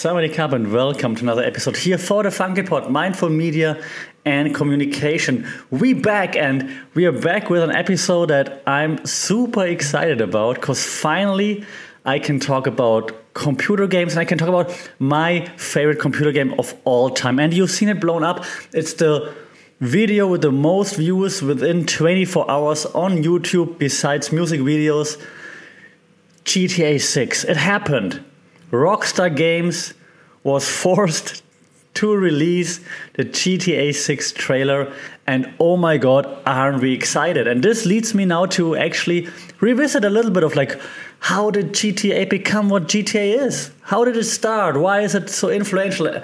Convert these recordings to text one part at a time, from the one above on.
Somebody come and welcome to another episode here for the Funky Pod, Mindful Media and Communication. We back and we are back with an episode that I'm super excited about because finally I can talk about computer games and I can talk about my favorite computer game of all time. And you've seen it blown up. It's the video with the most views within 24 hours on YouTube besides music videos. GTA 6. It happened. Rockstar Games was forced to release the GTA 6 trailer, and oh my god, aren't we excited? And this leads me now to actually revisit a little bit of like, how did GTA become what GTA is? How did it start? Why is it so influential?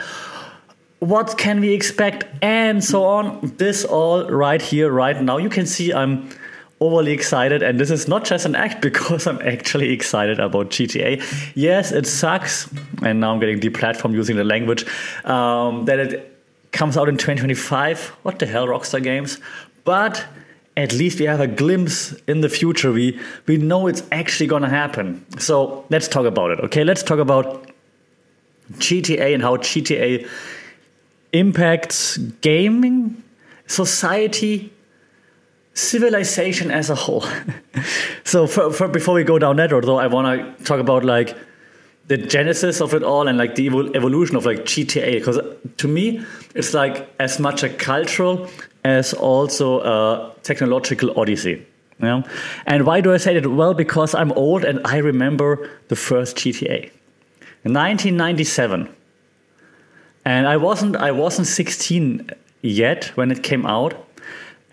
What can we expect? And so on. This all right here, right now. You can see I'm overly excited and this is not just an act because i'm actually excited about gta yes it sucks and now i'm getting deplatformed using the language um, that it comes out in 2025 what the hell rockstar games? But at least we have a glimpse in the future. We we know it's actually gonna happen. So let's talk about it okay? Let's talk about gta and how gta impacts gaming society civilization as a whole. so for, for, before we go down that road, though, I want to talk about like the genesis of it all and like the evolution of like GTA because to me it's like as much a cultural as also a technological odyssey. Yeah. And why do I say that? Well, because I'm old and I remember the first GTA. In 1997. And I wasn't I wasn't 16 yet when it came out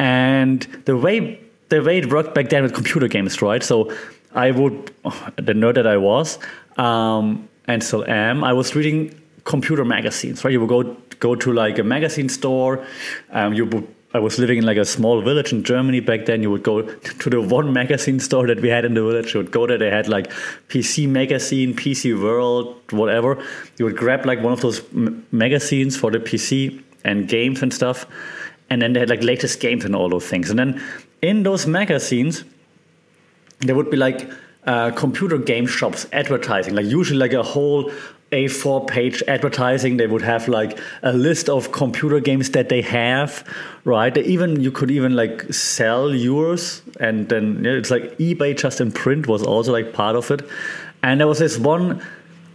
and the way the way it worked back then with computer games, right? So I would the nerd that I was um, and still am. I was reading computer magazines, right? You would go go to like a magazine store. Um, you would. I was living in like a small village in Germany back then. You would go to the one magazine store that we had in the village. You would go there. They had like PC magazine, PC World, whatever. You would grab like one of those magazines for the PC and games and stuff and then they had like latest games and all those things. And then in those magazines, there would be like uh, computer game shops advertising, like usually like a whole A4 page advertising. They would have like a list of computer games that they have, right? They even you could even like sell yours, and then yeah, it's like eBay just in print was also like part of it. And there was this one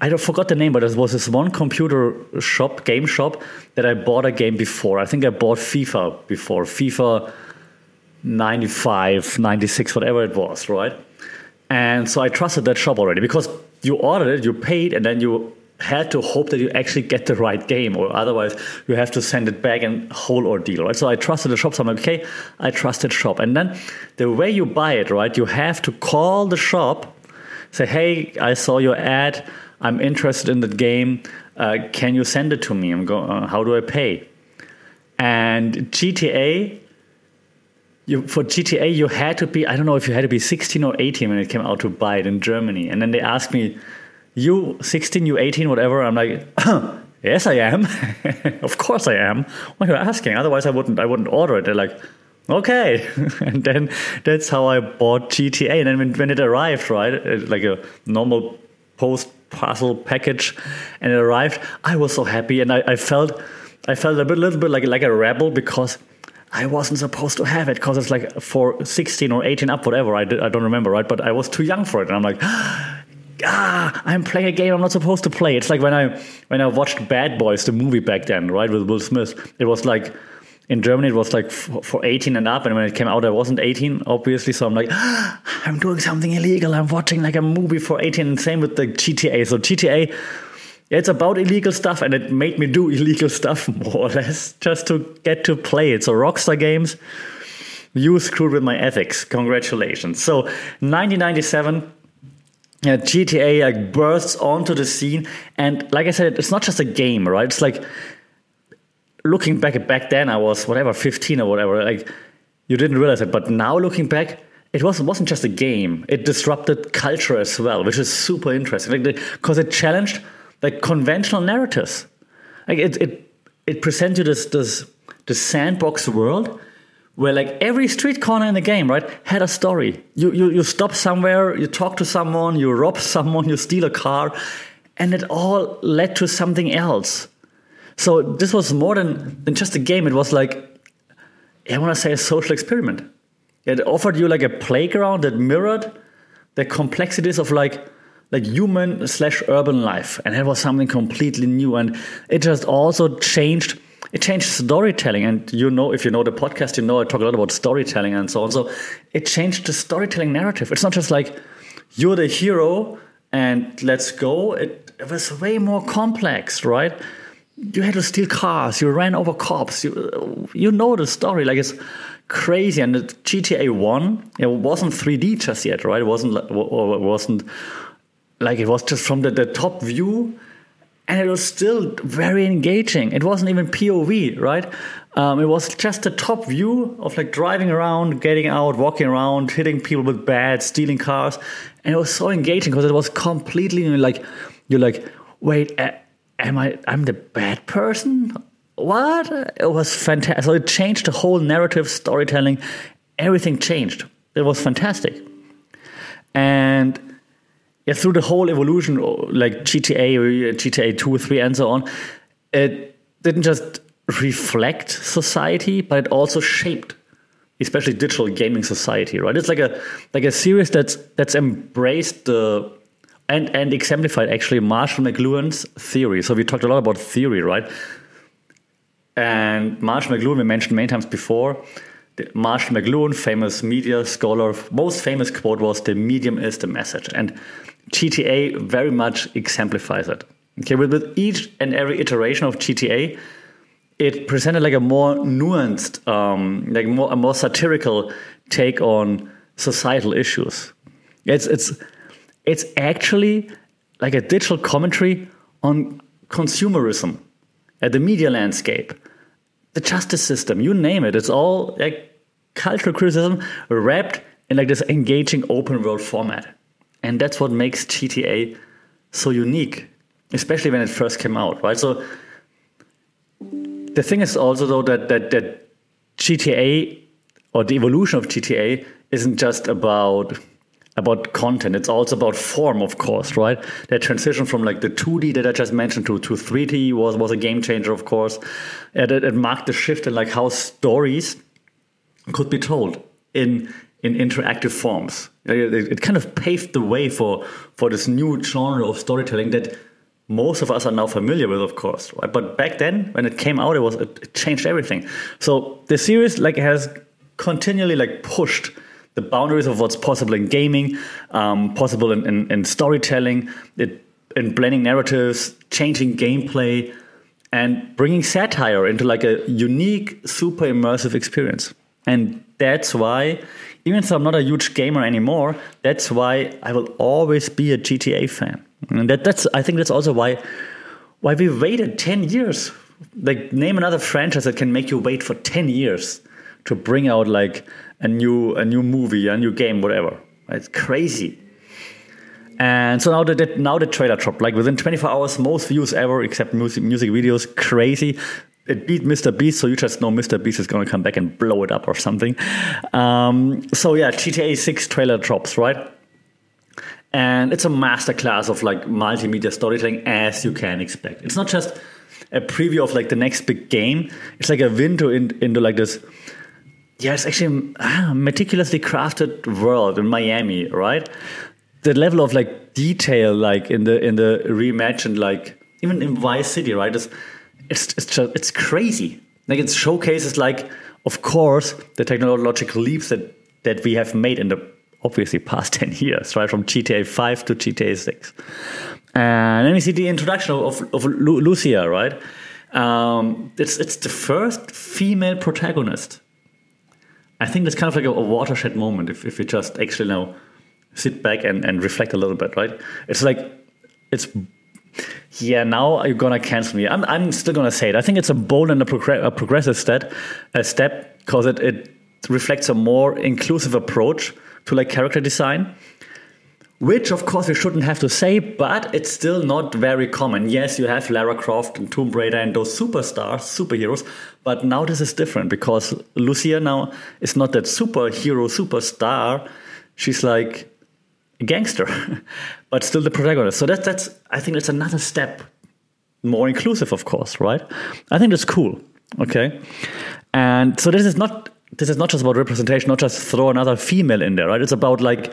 I forgot the name, but there was this one computer shop, game shop, that I bought a game before. I think I bought FIFA before, FIFA 95, 96, whatever it was, right? And so I trusted that shop already because you ordered it, you paid, and then you had to hope that you actually get the right game, or otherwise you have to send it back and whole ordeal, right? So I trusted the shop, so I'm like, okay, I trusted shop. And then the way you buy it, right, you have to call the shop, say, hey, I saw your ad I'm interested in the game. Uh, can you send it to me? I'm uh, how do I pay? And GTA, you, for GTA, you had to be, I don't know if you had to be 16 or 18 when it came out to buy it in Germany. And then they asked me, you 16, you 18, whatever. I'm like, yes, I am. of course I am. Why are you asking? Otherwise, I wouldn't, I wouldn't order it. They're like, okay. and then that's how I bought GTA. And then when, when it arrived, right, like a normal post parcel package and it arrived. I was so happy and i, I felt i felt a bit, little bit like like a rebel because i wasn't supposed to have it because it's like for 16 or 18 up whatever I, did, I don't remember right? But i was too young for it and i'm like ah i'm playing a game i'm not supposed to play. It's like when i when i watched bad boys the movie back then right with will smith. It was like in Germany it was like for 18 and up and when it came out I wasn't 18 obviously so I'm like I'm doing something illegal. I'm watching like a movie for 18 and same with the GTA so GTA it's about illegal stuff and it made me do illegal stuff more or less just to get to play it. So Rockstar Games you screwed with my ethics. Congratulations. So 1997 uh, GTA like bursts onto the scene and like I said it's not just a game right? It's like looking back back then, I was whatever, 15 or whatever. Like you didn't realize it, but now looking back, it wasn't wasn't just a game. It disrupted culture as well, which is super interesting. Like because it challenged like conventional narratives. Like it it it you this this the sandbox world where like every street corner in the game, right, had a story. You you you stop somewhere, you talk to someone, you rob someone, you steal a car, and it all led to something else. So this was more than, than just a game. It was like, I want to say a social experiment. It offered you like a playground that mirrored the complexities of like like human slash urban life. And it was something completely new. And it just also changed it changed storytelling. And you know if you know the podcast you know i talk a lot about storytelling and so on. So it changed the storytelling narrative. It's not just like you're the hero and let's go. It, it was way more complex right you had to steal cars you ran over cops you you know the story like it's crazy. And the gta 1 it wasn't 3d just yet right? It wasn't it wasn't like it was just from the, the top view and it was still very engaging. It wasn't even pov right? Um, it was just the top view of like driving around getting out walking around hitting people with bats stealing cars. And it was so engaging because it was completely like you're like wait am i i'm the bad person? What? It was fantastic so it changed the whole narrative storytelling. Everything changed. It was fantastic. And yeah, through the whole evolution, oh, like GTA, GTA 2, 3, and so on, it didn't just reflect society, but it also shaped, especially digital gaming society, right? It's like a like a series that's that's embraced the and and exemplified actually Marshall McLuhan's theory. So we talked a lot about theory, right? And Marshall McLuhan, we mentioned many times before. Marshall McLuhan, famous media scholar, most famous quote was, "The medium is the message." And GTA very much exemplifies it. Okay, with, with each and every iteration of GTA, it presented like a more nuanced, um, like more a more satirical take on societal issues. It's it's it's actually like a digital commentary on consumerism, at the media landscape, the justice system, you name it. It's all like cultural criticism wrapped in like this engaging open world format. And that's what makes GTA so unique, especially when it first came out, right? So the thing is also though that that, that GTA or the evolution of GTA isn't just about about content. It's also about form, of course, right? That transition from like the 2D that I just mentioned to, to 3D was, was a game changer, of course. It, it, it marked the shift in like how stories could be told in in interactive forms. Uh, it, kind of paved the way for for this new genre of storytelling that most of us are now familiar with, of course. Right? But back then, when it came out, it was it changed everything. So the series like has continually like pushed the boundaries of what's possible in gaming, um, possible in, in, in storytelling, it, in blending narratives, changing gameplay, and bringing satire into like a unique, super immersive experience. And that's why even though I'm not a huge gamer anymore, that's why I will always be a GTA fan. And that, that's I think that's also why why we waited 10 years. Like name another franchise that can make you wait for 10 years to bring out like a new a new movie, a new game, whatever. It's crazy. And so now the, now the trailer dropped. Like within 24 hours, most views ever, except music music videos. Crazy it beat Mr. Beast, so you just know Mr. Beast is going to come back and blow it up or something. Um, so yeah, GTA 6 trailer drops, right? And it's a masterclass of like multimedia storytelling as you can expect. It's not just a preview of like the next big game. It's like a window in, into like this. Yeah, it's actually a meticulously crafted world in Miami, right? The level of like detail, like in the in the reimagined, like even in Vice City, right? Is it's it's just, it's crazy. Like it showcases like, of course, the technological leaps that that we have made in the obviously past ten years, right, from GTA Five to GTA Six. And then we see the introduction of, of Lucia, right? Um, it's it's the first female protagonist. I think that's kind of like a, a watershed moment if, if you just actually now sit back and, and reflect a little bit, right? It's like it's yeah, now you're gonna cancel me. I'm, I'm still gonna say it. I think it's a bold and a, progr- a progressive step, a step because it, it reflects a more inclusive approach to like character design, which of course we shouldn't have to say, but it's still not very common. Yes, you have Lara Croft and Tomb Raider and those superstars, superheroes, but now this is different because Lucia now is not that superhero, superstar. She's like a gangster, but still the protagonist. So that, that's I think that's another step more inclusive, of course, right? I think that's cool. Okay, and so this is not this is not just about representation, not just throw another female in there, right? It's about like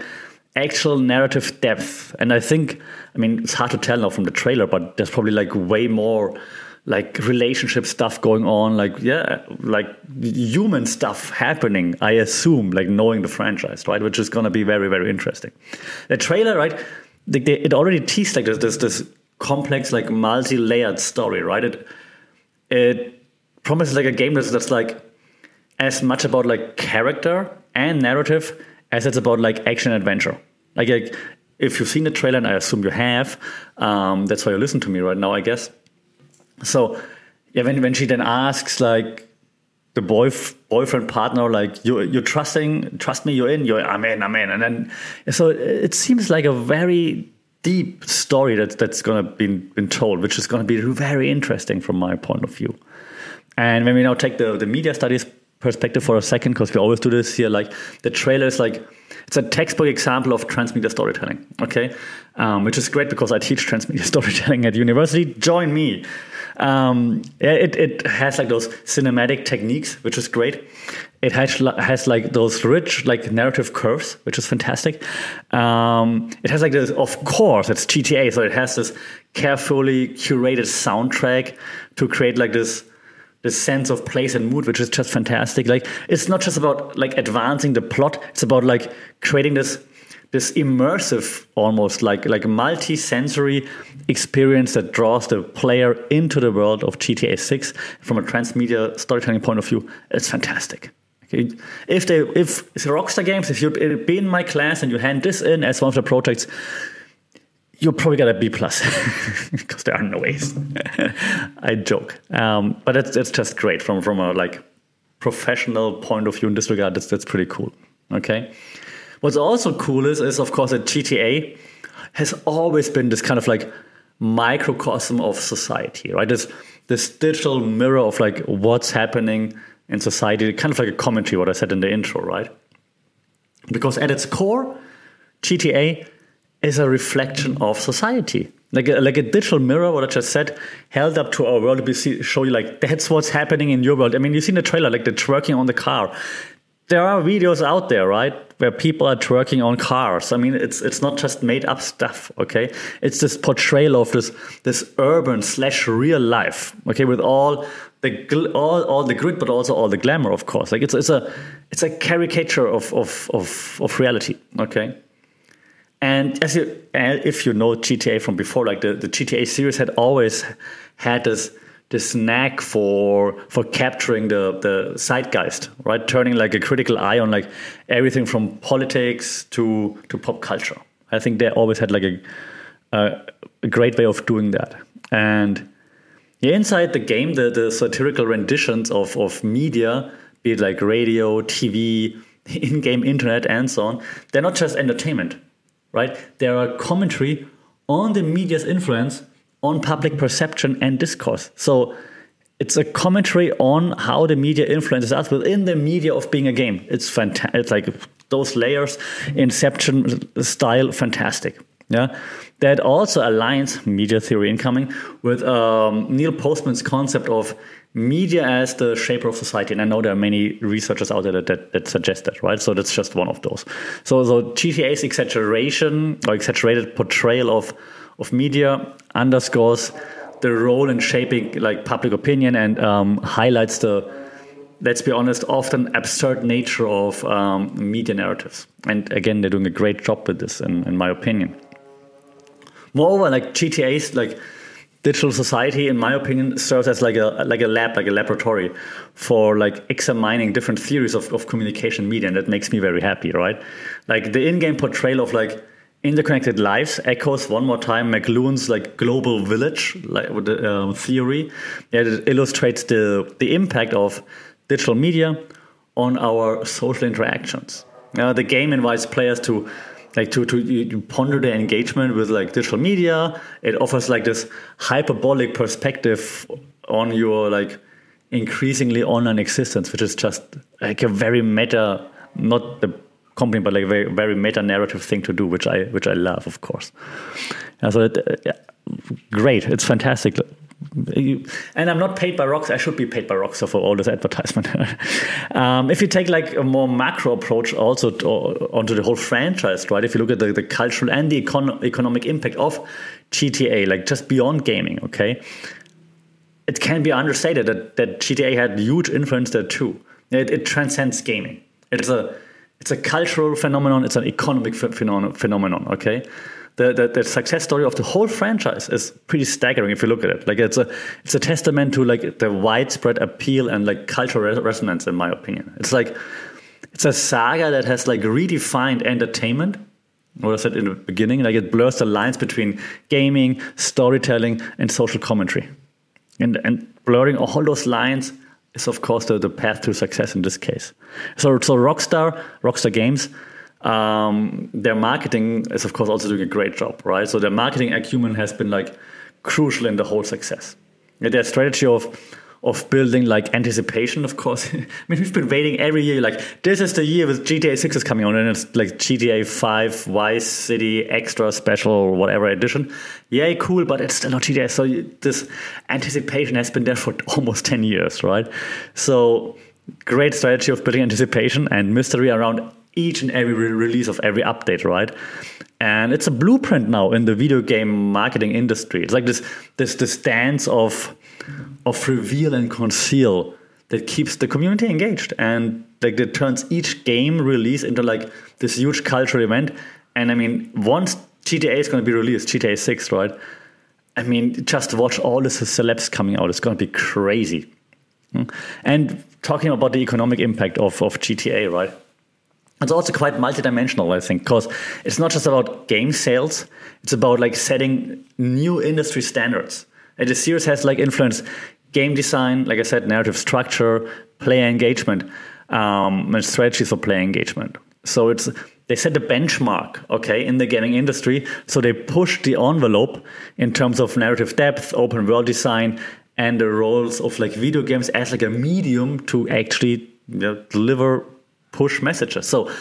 actual narrative depth. And I think, I mean, it's hard to tell now from the trailer, but there's probably like way more like relationship stuff going on, like yeah, like human stuff happening. I assume, like knowing the franchise, right, which is gonna be very very interesting. The trailer, right, they, it already teased like this this, this complex, like multi-layered story, right? It it promises like a game that's, that's like as much about like character and narrative as it's about like action adventure. Like, like if you've seen the trailer, and I assume you have, um, that's why you listen to me right now, I guess. So yeah, when when she then asks like the boy boyfriend partner like you you're trusting trust me you're in you're I'm in I'm in and then so it seems like a very deep story that that's gonna be been told which is gonna be very interesting from my point of view. And when we now take the the media studies perspective for a second because we always do this here. Like the trailer is like it's a textbook example of transmedia storytelling. Okay, um, which is great because I teach transmedia storytelling at university. Join me. Um, it it has like those cinematic techniques, which is great. It has has like those rich like narrative curves, which is fantastic. Um, it has like this, of course, it's GTA, so it has this carefully curated soundtrack to create like this this sense of place and mood, which is just fantastic. Like it's not just about like advancing the plot; it's about like creating this this immersive, almost like like multi-sensory experience that draws the player into the world of GTA 6 from a transmedia storytelling point of view. It's fantastic. Okay. If they if it's Rockstar Games, if you'd be in my class and you hand this in as one of the projects, you'll probably get a B plus because there are no A's. I joke, um, but it's it's just great from from a like professional point of view in this regard. That's that's pretty cool. Okay, what's also cool is is of course that GTA has always been this kind of like microcosm of society, right? This this digital mirror of like what's happening in society, kind of like a commentary, what I said in the intro, right? Because at its core, GTA is a reflection of society. Like a, like a digital mirror, what I just said, held up to our world to see, show you like that's what's happening in your world. I mean, you see in the trailer, like the twerking on the car. There are videos out there, right, where people are twerking on cars. I mean, it's it's not just made up stuff, okay? It's this portrayal of this this urban slash real life, okay, with all the all all the grit, but also all the glamour, of course. Like it's it's a it's a caricature of of of, of reality, okay? And as you, if you know GTA from before, like the, the GTA series had always had this this knack for for capturing the the zeitgeist, right? Turning like a critical eye on like everything from politics to to pop culture. I think they always had like a a, a great way of doing that. And yeah, inside the game, the the satirical renditions of of media, be it like radio, TV, in-game internet, and so on, they're not just entertainment right? There are commentary on the media's influence on public perception and discourse. So it's a commentary on how the media influences us within the media of being a game. It's fantastic. It's like those layers, Inception style, fantastic. Yeah, that also aligns media theory incoming with um, Neil Postman's concept of media as the shaper of society. And I know there are many researchers out there that, that, that suggest that, right? So that's just one of those. So, so GTA's exaggeration or exaggerated portrayal of, of media underscores the role in shaping like public opinion and um, highlights the, let's be honest, often absurd nature of um, media narratives. And again, they're doing a great job with this, in, in my opinion. Moreover, like GTA's like digital society, in my opinion, serves as like a like a lab, like a laboratory for like examining different theories of, of communication media, and that makes me very happy, right? Like the in-game portrayal of like interconnected lives echoes one more time McLuhan's like global village like the um, theory. It illustrates the the impact of digital media on our social interactions. Uh, the game invites players to like to to you ponder the engagement with like digital media it offers like this hyperbolic perspective on your like increasingly online existence which is just like a very meta not the company, but like a very, very meta narrative thing to do, which I which I love, of course. And so it, uh, great, it's fantastic. And I'm not paid by Rockstar. I should be paid by Rockstar for all this advertisement. um, if you take like a more macro approach also to, onto the whole franchise, right? If you look at the, the cultural and the econ- economic impact of GTA, like just beyond gaming, okay, it can be understated that, that GTA had huge influence there too. It, it transcends gaming. It's a it's a cultural phenomenon. It's an economic phenomenon. Okay, the, the, the success story of the whole franchise is pretty staggering if you look at it. Like it's a it's a testament to like the widespread appeal and like cultural resonance, in my opinion. It's like it's a saga that has like redefined entertainment. What I said in the beginning, like it blurs the lines between gaming, storytelling, and social commentary, and and blurring all those lines is of course the, the path to success in this case. So so Rockstar, Rockstar Games um, their marketing is of course also doing a great job, right? So their marketing acumen has been like crucial in the whole success. Their strategy of of building like anticipation, of course. I mean, we've been waiting every year. Like this is the year with GTA Six is coming on, and it's like GTA Five, Vice City Extra Special whatever edition. Yay, cool, but it's still not GTA. So this anticipation has been there for almost ten years, right? So great strategy of building anticipation and mystery around each and every re- release of every update, right? And it's a blueprint now in the video game marketing industry. It's like this this this dance of of reveal and conceal that keeps the community engaged and like that turns each game release into like this huge cultural event. And I mean, once GTA is going to be released, GTA 6, right? I mean, just watch all the celebs coming out. It's going to be crazy. Hmm? And talking about the economic impact of, of GTA, right? It's also quite multidimensional, I think, because it's not just about game sales; it's about like setting new industry standards. And the series has like influenced game design, like I said, narrative structure, player engagement, um, and strategies for player engagement. So it's they set the benchmark, okay, in the gaming industry. So they push the envelope in terms of narrative depth, open world design, and the roles of like video games as like a medium to actually you know, deliver push messages. So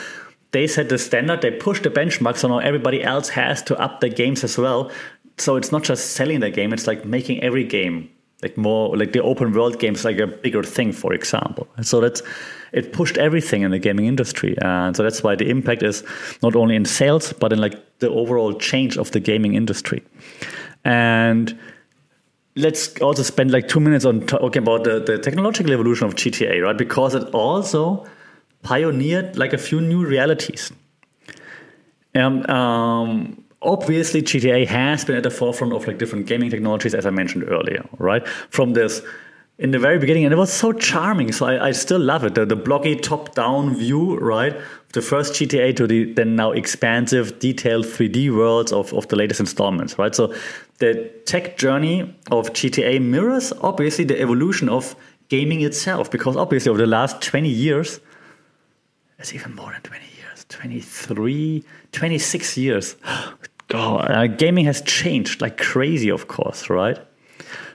they set the standard, they push the benchmark, so now everybody else has to up the games as well. So it's not just selling the game, it's like making every game like more like the open world games like a bigger thing, for example. So that's it pushed everything in the gaming industry, and so that's why the impact is not only in sales but in like the overall change of the gaming industry. And let's also spend like two minutes on talking about the, the technological evolution of GTA, right? Because it also pioneered like a few new realities. Um, um, obviously, GTA has been at the forefront of like different gaming technologies, as I mentioned earlier, right? From this in the very beginning, and it was so charming. So I, I still love it. The, the blocky top-down view, right? The first GTA to the then now expansive, detailed 3D worlds of, of the latest installments, right? So the tech journey of GTA mirrors obviously the evolution of gaming itself, because obviously over the last 20 years, it's even more than 20 years. 23 26 years. God, uh, gaming has changed like crazy of course right?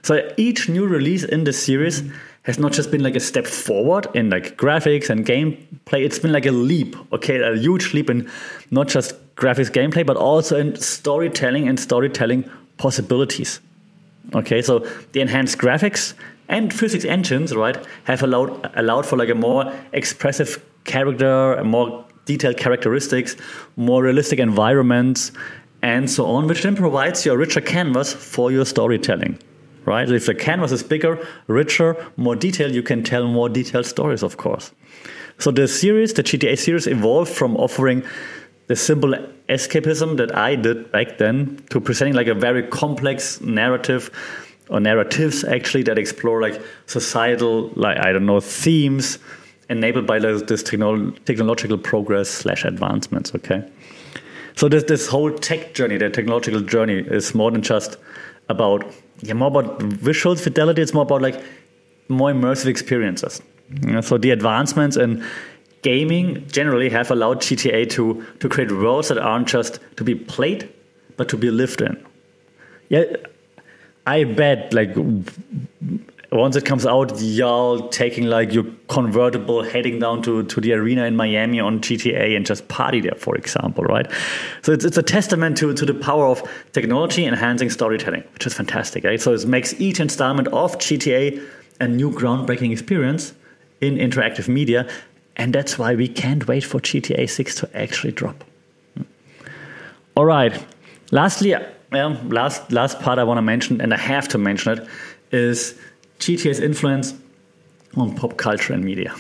So each new release in the series has not just been like a step forward in like graphics and gameplay. It's been like a leap okay? A huge leap in not just graphics gameplay but also in storytelling and storytelling possibilities okay? So the enhanced graphics and physics engines right have allowed allowed for like a more expressive character, more detailed characteristics, more realistic environments, and so on, which then provides you a richer canvas for your storytelling. Right? So if the canvas is bigger, richer, more detailed, you can tell more detailed stories, of course. So the series, the GTA series, evolved from offering the simple escapism that I did back then to presenting like a very complex narrative or narratives actually that explore like societal, like I don't know, themes enabled by this techno technological progress slash advancements. Okay, so this this whole tech journey, the technological journey, is more than just about yeah, more about visual fidelity. It's more about like more immersive experiences. Yeah, so the advancements in gaming generally have allowed GTA to to create worlds that aren't just to be played, but to be lived in. Yeah, I bet like once it comes out, y'all taking like your convertible, heading down to, to the arena in Miami on GTA and just party there, for example, right? So it's, it's a testament to, to the power of technology enhancing storytelling, which is fantastic, right? So it makes each installment of GTA a new groundbreaking experience in interactive media, and that's why we can't wait for GTA 6 to actually drop. All right. Lastly, um, last last part I want to mention, and I have to mention it, is GTA's influence on pop culture and media.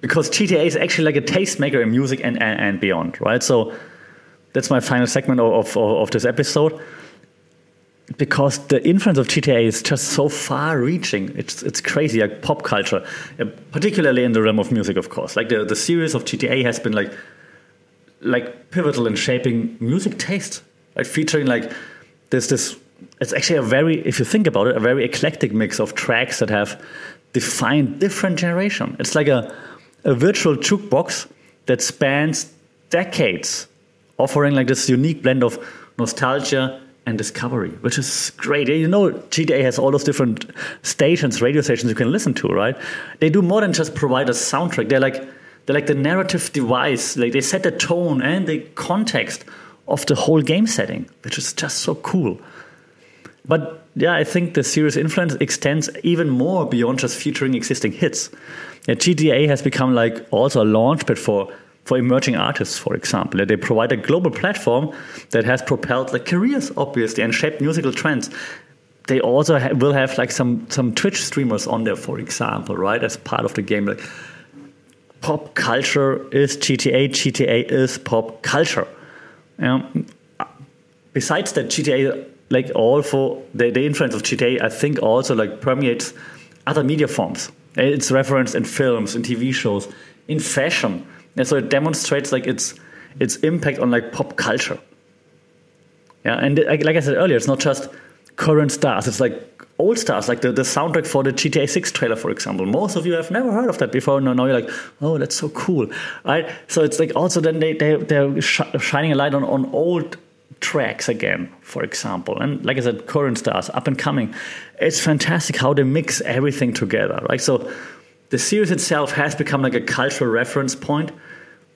Because GTA is actually like a tastemaker in music and, and, and beyond, right? So that's my final segment of, of, of this episode. Because the influence of GTA is just so far reaching. It's, it's crazy, like pop culture, uh, particularly in the realm of music, of course. Like the, the series of GTA has been like like pivotal in shaping music taste, like featuring like this this it's actually a very, if you think about it, a very eclectic mix of tracks that have defined different generation. It's like a, a virtual jukebox that spans decades, offering like this unique blend of nostalgia and discovery, which is great. You know, GTA has all those different stations, radio stations you can listen to, right? They do more than just provide a soundtrack. They're like they're like the narrative device. Like they set the tone and the context of the whole game setting, which is just so cool. But yeah, I think the series' influence extends even more beyond just featuring existing hits. Yeah, GTA has become like also a launchpad for for emerging artists, for example. They provide a global platform that has propelled like careers, obviously, and shaped musical trends. They also ha will have like some some Twitch streamers on there, for example, right, as part of the game. Like pop culture is GTA. GTA is pop culture. Um, besides that, GTA like all for the, the influence of GTA, I think also like permeates other media forms. Eh, it's referenced in films, in TV shows, in fashion, and so it demonstrates like its its impact on like pop culture. Yeah, and like, I said earlier, it's not just current stars; it's like old stars, like the, the soundtrack for the GTA 6 trailer, for example. Most of you have never heard of that before. Now, now you're like, oh, that's so cool, right? So it's like also then they, they, they're sh shining a light on, on old tracks again, for example. And like I said, current stars, up and coming. It's fantastic how they mix everything together, right? So the series itself has become like a cultural reference point,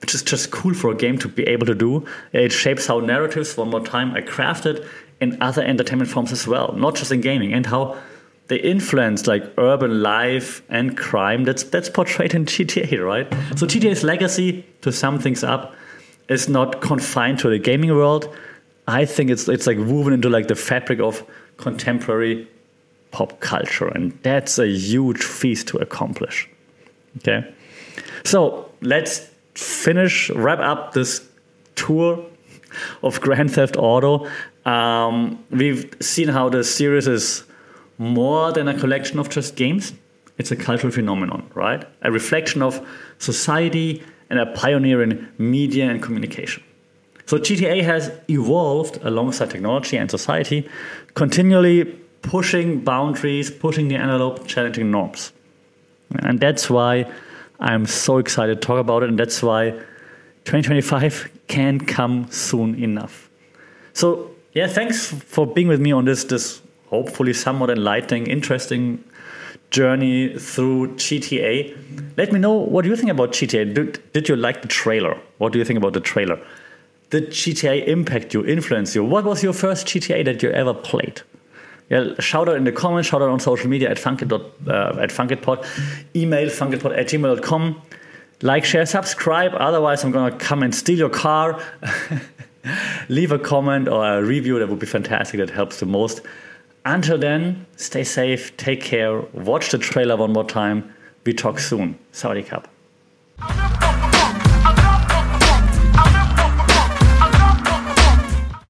which is just cool for a game to be able to do. It shapes how narratives, one more time, are crafted in other entertainment forms as well, not just in gaming, and how they influence like urban life and crime that's that's portrayed in GTA, right? So GTA's legacy, to sum things up, is not confined to the gaming world I think it's it's like woven into like the fabric of contemporary pop culture, and that's a huge feat to accomplish. Okay, so let's finish wrap up this tour of Grand Theft Auto. Um, we've seen how the series is more than a collection of just games. It's a cultural phenomenon, right? A reflection of society and a pioneer in media and communication. So GTA has evolved alongside technology and society, continually pushing boundaries, pushing the envelope, challenging norms. And that's why I'm so excited to talk about it, and that's why 2025 can't come soon enough. So, yeah, thanks for being with me on this, this hopefully somewhat enlightening, interesting journey through GTA. Let me know what you think about GTA. Did, did you like the trailer? What do you think about the trailer? Did GTA impact you, influence you? What was your first GTA that you ever played? Yeah, shout out in the comments, shout out on social media at funkit, uh, at funkitpod, email funkitpod at gmail.com. Like, share, subscribe. Otherwise, I'm to come and steal your car. Leave a comment or a review. That would be fantastic. That helps the most. Until then, stay safe, take care, watch the trailer one more time. We talk soon. Saudi Cup.